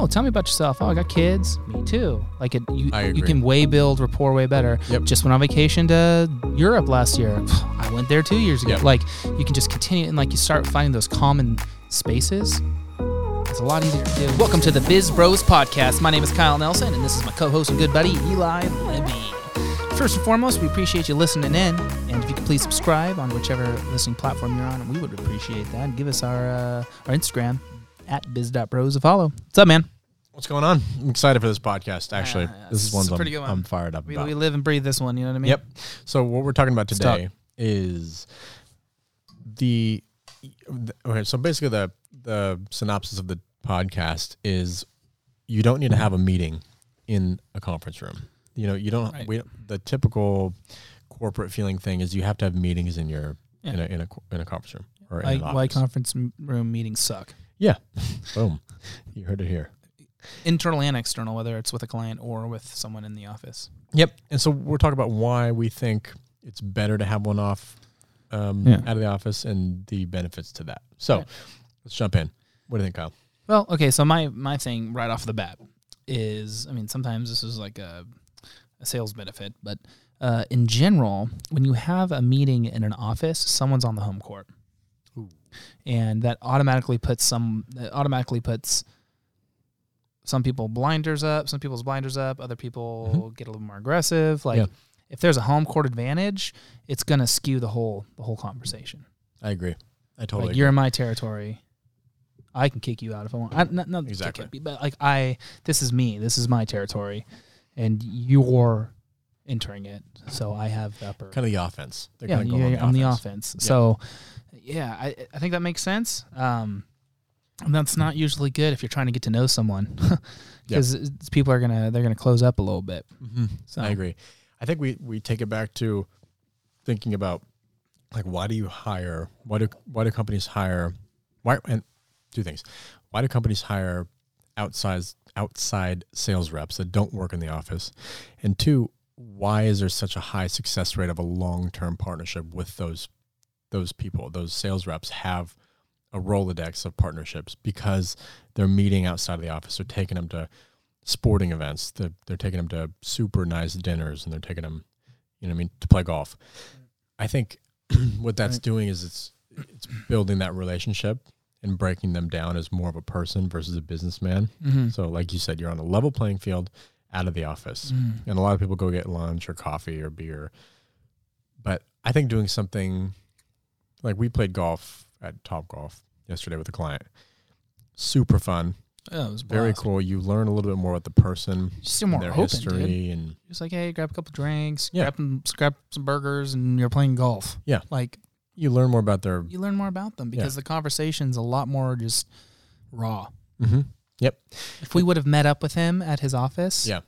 oh, tell me about yourself. Oh, I got kids. Me too. Like it, you, I you can way build rapport way better. Yep. Just went on vacation to Europe last year. I went there two years ago. Yep. Like you can just continue and like you start finding those common spaces. It's a lot easier to do. Welcome to the Biz Bros podcast. My name is Kyle Nelson, and this is my co-host and good buddy Eli Libby. First and foremost, we appreciate you listening in, and if you could please subscribe on whichever listening platform you're on, we would appreciate that. And give us our uh, our Instagram at biz.bros a follow. What's up, man? What's going on? I'm excited for this podcast. Uh, actually, Yeah, this is one I'm, pretty good one. I'm fired up We, about. we live and breathe this one. You know what I mean? Yep. So what we're talking about today is the okay. So basically, the the synopsis of the podcast is you don't need to have a meeting in a conference room. You know, you don't. Right. We the typical corporate feeling thing is you have to have meetings in your Yeah. in a in a in a conference room or Why, why conference room meetings suck? Yeah. Boom. You heard it here. Internal and external, whether it's with a client or with someone in the office. Yep. And so we're talking about why we think it's better to have one off um, Yeah. out of the office and the benefits to that. So Right. let's jump in. What do you think, Kyle? Well, okay, so my my thing right off the bat is, I mean, sometimes this is like a, a sales benefit, but uh, in general, when you have a meeting in an office, someone's on the home court, Ooh. and that automatically puts some that automatically puts some people blinders up, some people's blinders up, other people mm-hmm. get a little more aggressive. Like Yeah. if there's a home court advantage, it's gonna skew the whole the whole conversation. I agree. I totally like agree. you're in my territory. I can kick you out if I want. I, not not Exactly. exactly, but like I, this is me. This is my territory, and you're entering it. So I have the upper. kind of the offense. They're yeah, kinda you- going on I'm the offense. offense. So yeah, I I think that makes sense. Um, and that's not usually good if you're trying to get to know someone, because people are gonna they're gonna close up a little bit. Mhm. So I agree. I think we, we take it back to thinking about like why do you hire why do why do companies hire why and two things. Why do companies hire outside outside sales reps that don't work in the office? And two, why is there such a high success rate of a long term partnership with those those people? Those sales reps have a Rolodex of partnerships because they're meeting outside of the office. They're taking them to sporting events. They're, they're taking them to super nice dinners and they're taking them, you know what I mean, to play golf. I think what that's doing is it's it's building that relationship and breaking them down as more of a person versus a businessman. Mhm. So like you said, you're on a level playing field out of the office. Mhm. And a lot of people go get lunch or coffee or beer. But I think doing something like we played golf at Top Golf yesterday with a client. Super fun, Oh, it was very blast. cool. You learn a little bit more about the person, Just more their open, history, dude. and it's like, hey, grab a couple drinks, Yeah. grab some, grab some burgers, and you're playing golf. Yeah. Like you learn more about their. you learn more about them because the conversation's a lot more just raw. Mm-hmm. If we would have met up with him at his office, Yeah. it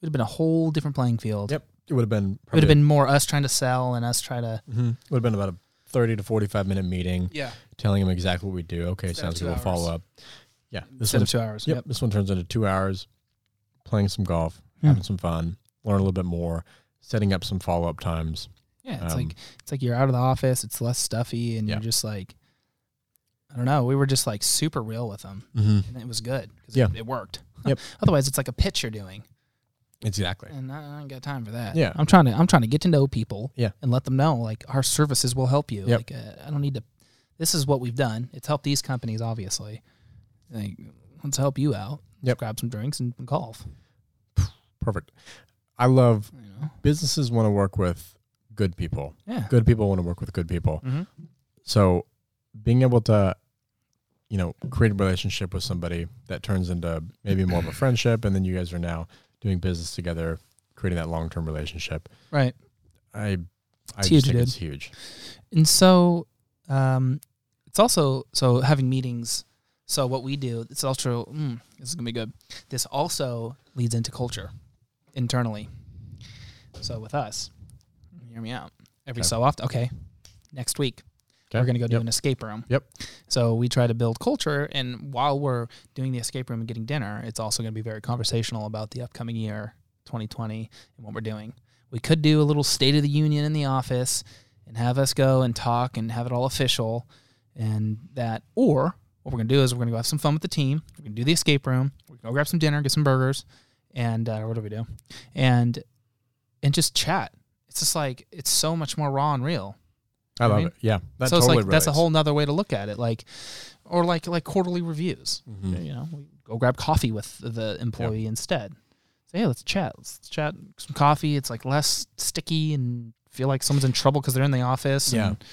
would have been a whole different playing field. Yep. It would have been. It would have been more us trying to sell and us try to. hmm Would have been about a thirty to forty-five minute meeting, Yeah. telling him exactly what we do. Okay, Instead sounds good. We'll follow up. Yeah. This Instead one. of two hours. Yep. This one turns into two hours, playing some golf, Yeah. having some fun, learn a little bit more, setting up some follow-up times. Yeah. It's Um, like it's like you're out of the office. It's less stuffy, and Yeah. you're just like, I don't know. We were just like super real with them, Mm-hmm. and it was good because Yeah. it, it worked. Yep. Otherwise, it's like a pitch you're doing. Exactly. and I, I ain't got time for that. Yeah. I'm trying to I'm trying to get to know people. Yeah. and let them know like our services will help you. Yep. Like uh, I don't need to. This is what we've done. It's helped these companies, obviously. Like let's help you out. Let's Yep. grab some drinks and golf. Perfect. I love You know. businesses want to work with good people. Yeah. Good people want to work with good people. Mm-hmm. So being able to, you know, create a relationship with somebody that turns into maybe more of a friendship, and then you guys are now doing business together, creating that long term relationship. Right. I, I It's huge, think dude. it's huge. And so, um, it's also so having meetings. So what we do, it's also mm, this is gonna be good. This also leads into culture internally. So with us, hear me out. Every Okay. so often, okay, next week Okay. we're gonna go do Yep. an escape room. Yep. So we try to build culture, and while we're doing the escape room and getting dinner, it's also gonna be very conversational about the upcoming year, 2020, and what we're doing. We could do a little State of the Union in the office and have us go and talk and have it all official and that or what we're going to do is we're going to go have some fun with the team we're going to do the escape room we're going to go grab some dinner, get some burgers, and uh, what do we do? And and just chat. It's just like it's so much more raw and real. I I love mean, it. Yeah, that so totally it's like that's a whole nother way to look at it. Like, or like like quarterly reviews. Mhm. You know, we go grab coffee with the employee instead. Say, hey, let's chat. Let's chat some coffee. It's like less sticky and feel like someone's in trouble because they're in the office. Yeah. and,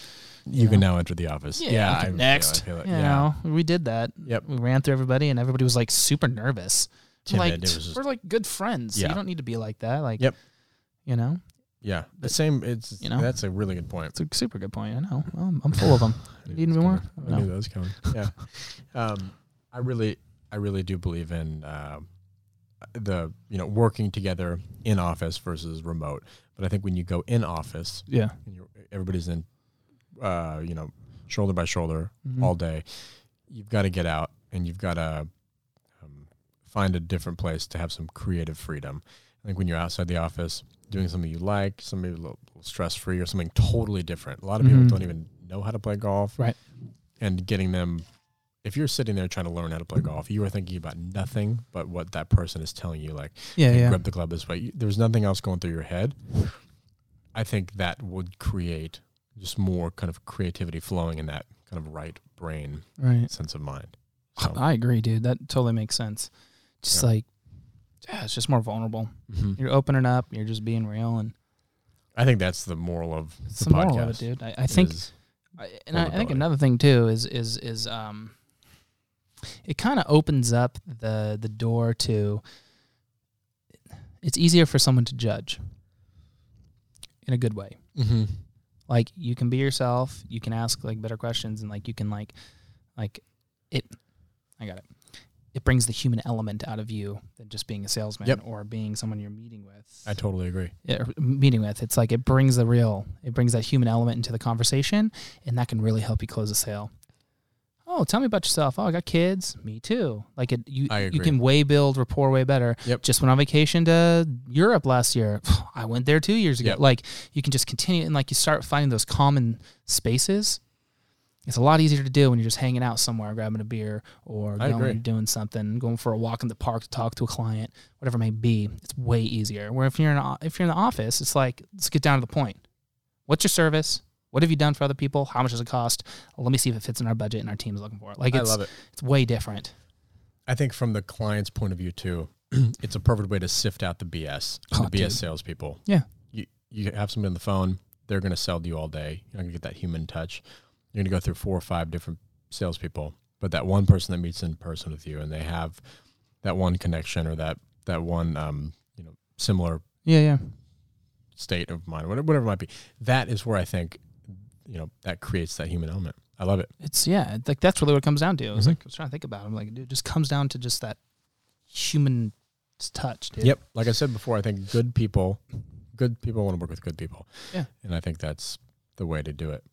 You you can now enter the office. Yeah. Yeah. I- next. I. You Yeah. know, we did that. Yep. We ran through everybody, and everybody was like super nervous. I'm like, Timid. Was just- we're like good friends. So Yeah. you don't need to be like that. Like, Yep. you know, Yeah. The same. It's You know? that's a really good point. it's a super good point. I know. I'm, I'm full of them. Need any more? No. I knew that was coming. Yeah. um, I really, I really do believe in uh, the you know working together in office versus remote. But I think when you go in office, Yeah. and you're, everybody's in, uh, you know, shoulder by shoulder Mhm. all day, you've got to get out and you've got to um, find a different place to have some creative freedom. I think when you're outside the office doing something you like, something a little, little stress free or something totally different. A lot of Mhm. people don't even know how to play golf. Right. And getting them, if you're sitting there trying to learn how to play golf, you are thinking about nothing but what that person is telling you. Like, Yeah. hey, Yeah. grab the club this way. There's nothing else going through your head. I think that would create just more kind of creativity flowing in that kind of right brain Right. sense of mind. So, I agree, dude. That totally makes sense. Just Yeah. like, yeah, it's just more vulnerable. mhm. You're opening up. You're just being real, and I think that's the moral of the the moral podcast. of it, dude. I, I think, I, and I, I think another thing too is is is um, it kind of opens up the the door to. It's easier for someone to judge. In a good way. Mhm. like you can be yourself you can ask like better questions and like you can like like it i got it it brings the human element out of you than just being a salesman Yep. or being someone you're meeting with. I totally agree. yeah, meeting with. It's like it brings the real it brings that human element into the conversation and that can really help you close a sale. Oh tell me about yourself. Oh i got kids. Me too. Like it you you can way build rapport way better. Yep. just went on vacation to europe last year. I went there two years ago. Yep. like you can just continue and like you start finding those common spaces it's a lot easier to do when you're just hanging out somewhere grabbing a beer or going doing something going for a walk in the park to talk to a client whatever it may be it's way easier where if you're in a, if you're in the office it's like let's get down to the point what's your service what have you done for other people how much does it cost let me see if it fits in our budget and our team's looking for it like I it's love it. it's way different I think from the client's point of view too, it's a perfect way to sift out the BS, Oh, the BS dude. salespeople. Yeah. You you have somebody on the phone, they're going to sell to you all day. You're not going to get that human touch. You're going to go through four or five different salespeople, but that one person that meets in person with you, and they have that one connection or that that one um you know similar yeah yeah state of mind, whatever, whatever it might be. That is where I think you know that creates that human element. I love it. it's yeah like that's really what it comes down to i was Mhm. like i was trying to think about it i'm like dude it just comes down to just that human touch dude Yep. Like I said before, I think good people, good people want to work with good people. Yeah. And I think that's the way to do it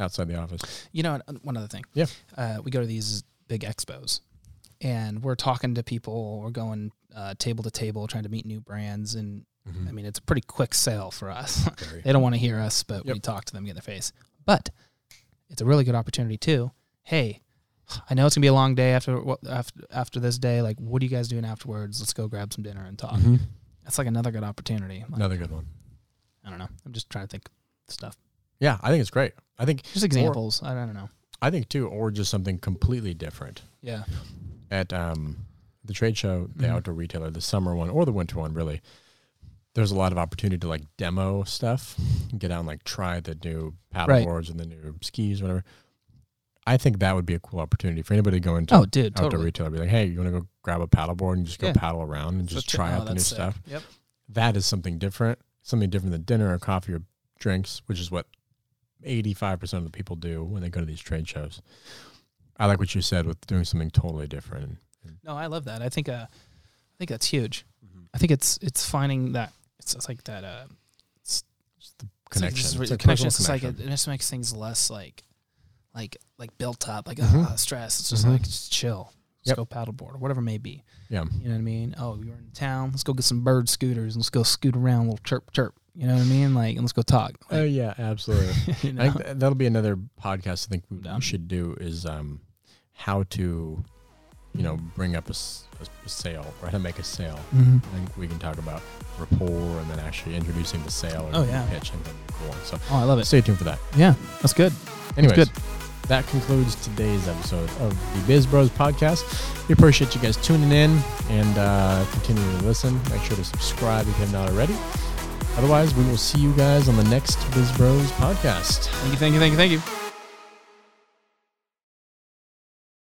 outside the office. You know, and one other thing. Yeah. Uh, we go to these big expos and we're talking to people, we're going uh, table to table, trying to meet new brands. And I mean, it's a pretty quick sale for us. They don't want to hear us, but we talk to them, get in their face. But it's a really good opportunity too. Hey, I know it's gonna be a long day after after after this day. Like, what are you guys doing afterwards? Let's go grab some dinner and talk. Mhm. That's like another good opportunity. Like, Another good one. I don't know. I'm just trying to think stuff. Yeah, I think it's great. I think Just examples. I don't know. I think too, or just something completely different. Yeah. At um, the trade show, the Mhm. outdoor retailer, the summer one or the winter one, really, there's a lot of opportunity to like demo stuff, get out and like try the new paddle Right. boards and the new skis, whatever. I think that would be a cool opportunity for anybody to go into Oh, dude, outdoor totally. retailer. Be like, hey, you want to go grab a paddle board and just go Yeah. paddle around and just try oh, out the new sick. stuff. Yep. That is something different, something different than dinner or coffee or drinks, which is what 85% of the people do when they go to these trade shows. I like what you said with doing something totally different. No, I love that. I think uh, I think that's huge. I think it's it's finding that it's, it's like that uh Just the it's like connection. this It's re- a connection. It's just like it, it just makes things less like like like built up like Mhm. ah, stress. It's just Mhm. like just chill. Let's Yep. go paddleboard or whatever it may be. yeah. You know what I mean? Oh, you're in town. Let's go get some bird scooters and let's go scoot around, a little chirp chirp. You know what I mean? Like, let's go talk. Oh, Like, yeah, absolutely. you I think that'll be another podcast I think we Done. should do is um, how to you know bring up a sale or how to make a sale. Mhm. I think we can talk about rapport and then actually introducing the sale and Oh, yeah. pitch. Think cool. So Oh, I love it. stay tuned for that. Yeah, that's good. Anyways, good. that concludes today's episode of the Biz Bros podcast. We appreciate you guys tuning in and uh, continuing to listen. Make sure to subscribe if you have not already. Otherwise, we will see you guys on the next Biz Bros podcast. Thank you, thank you, thank you, thank you.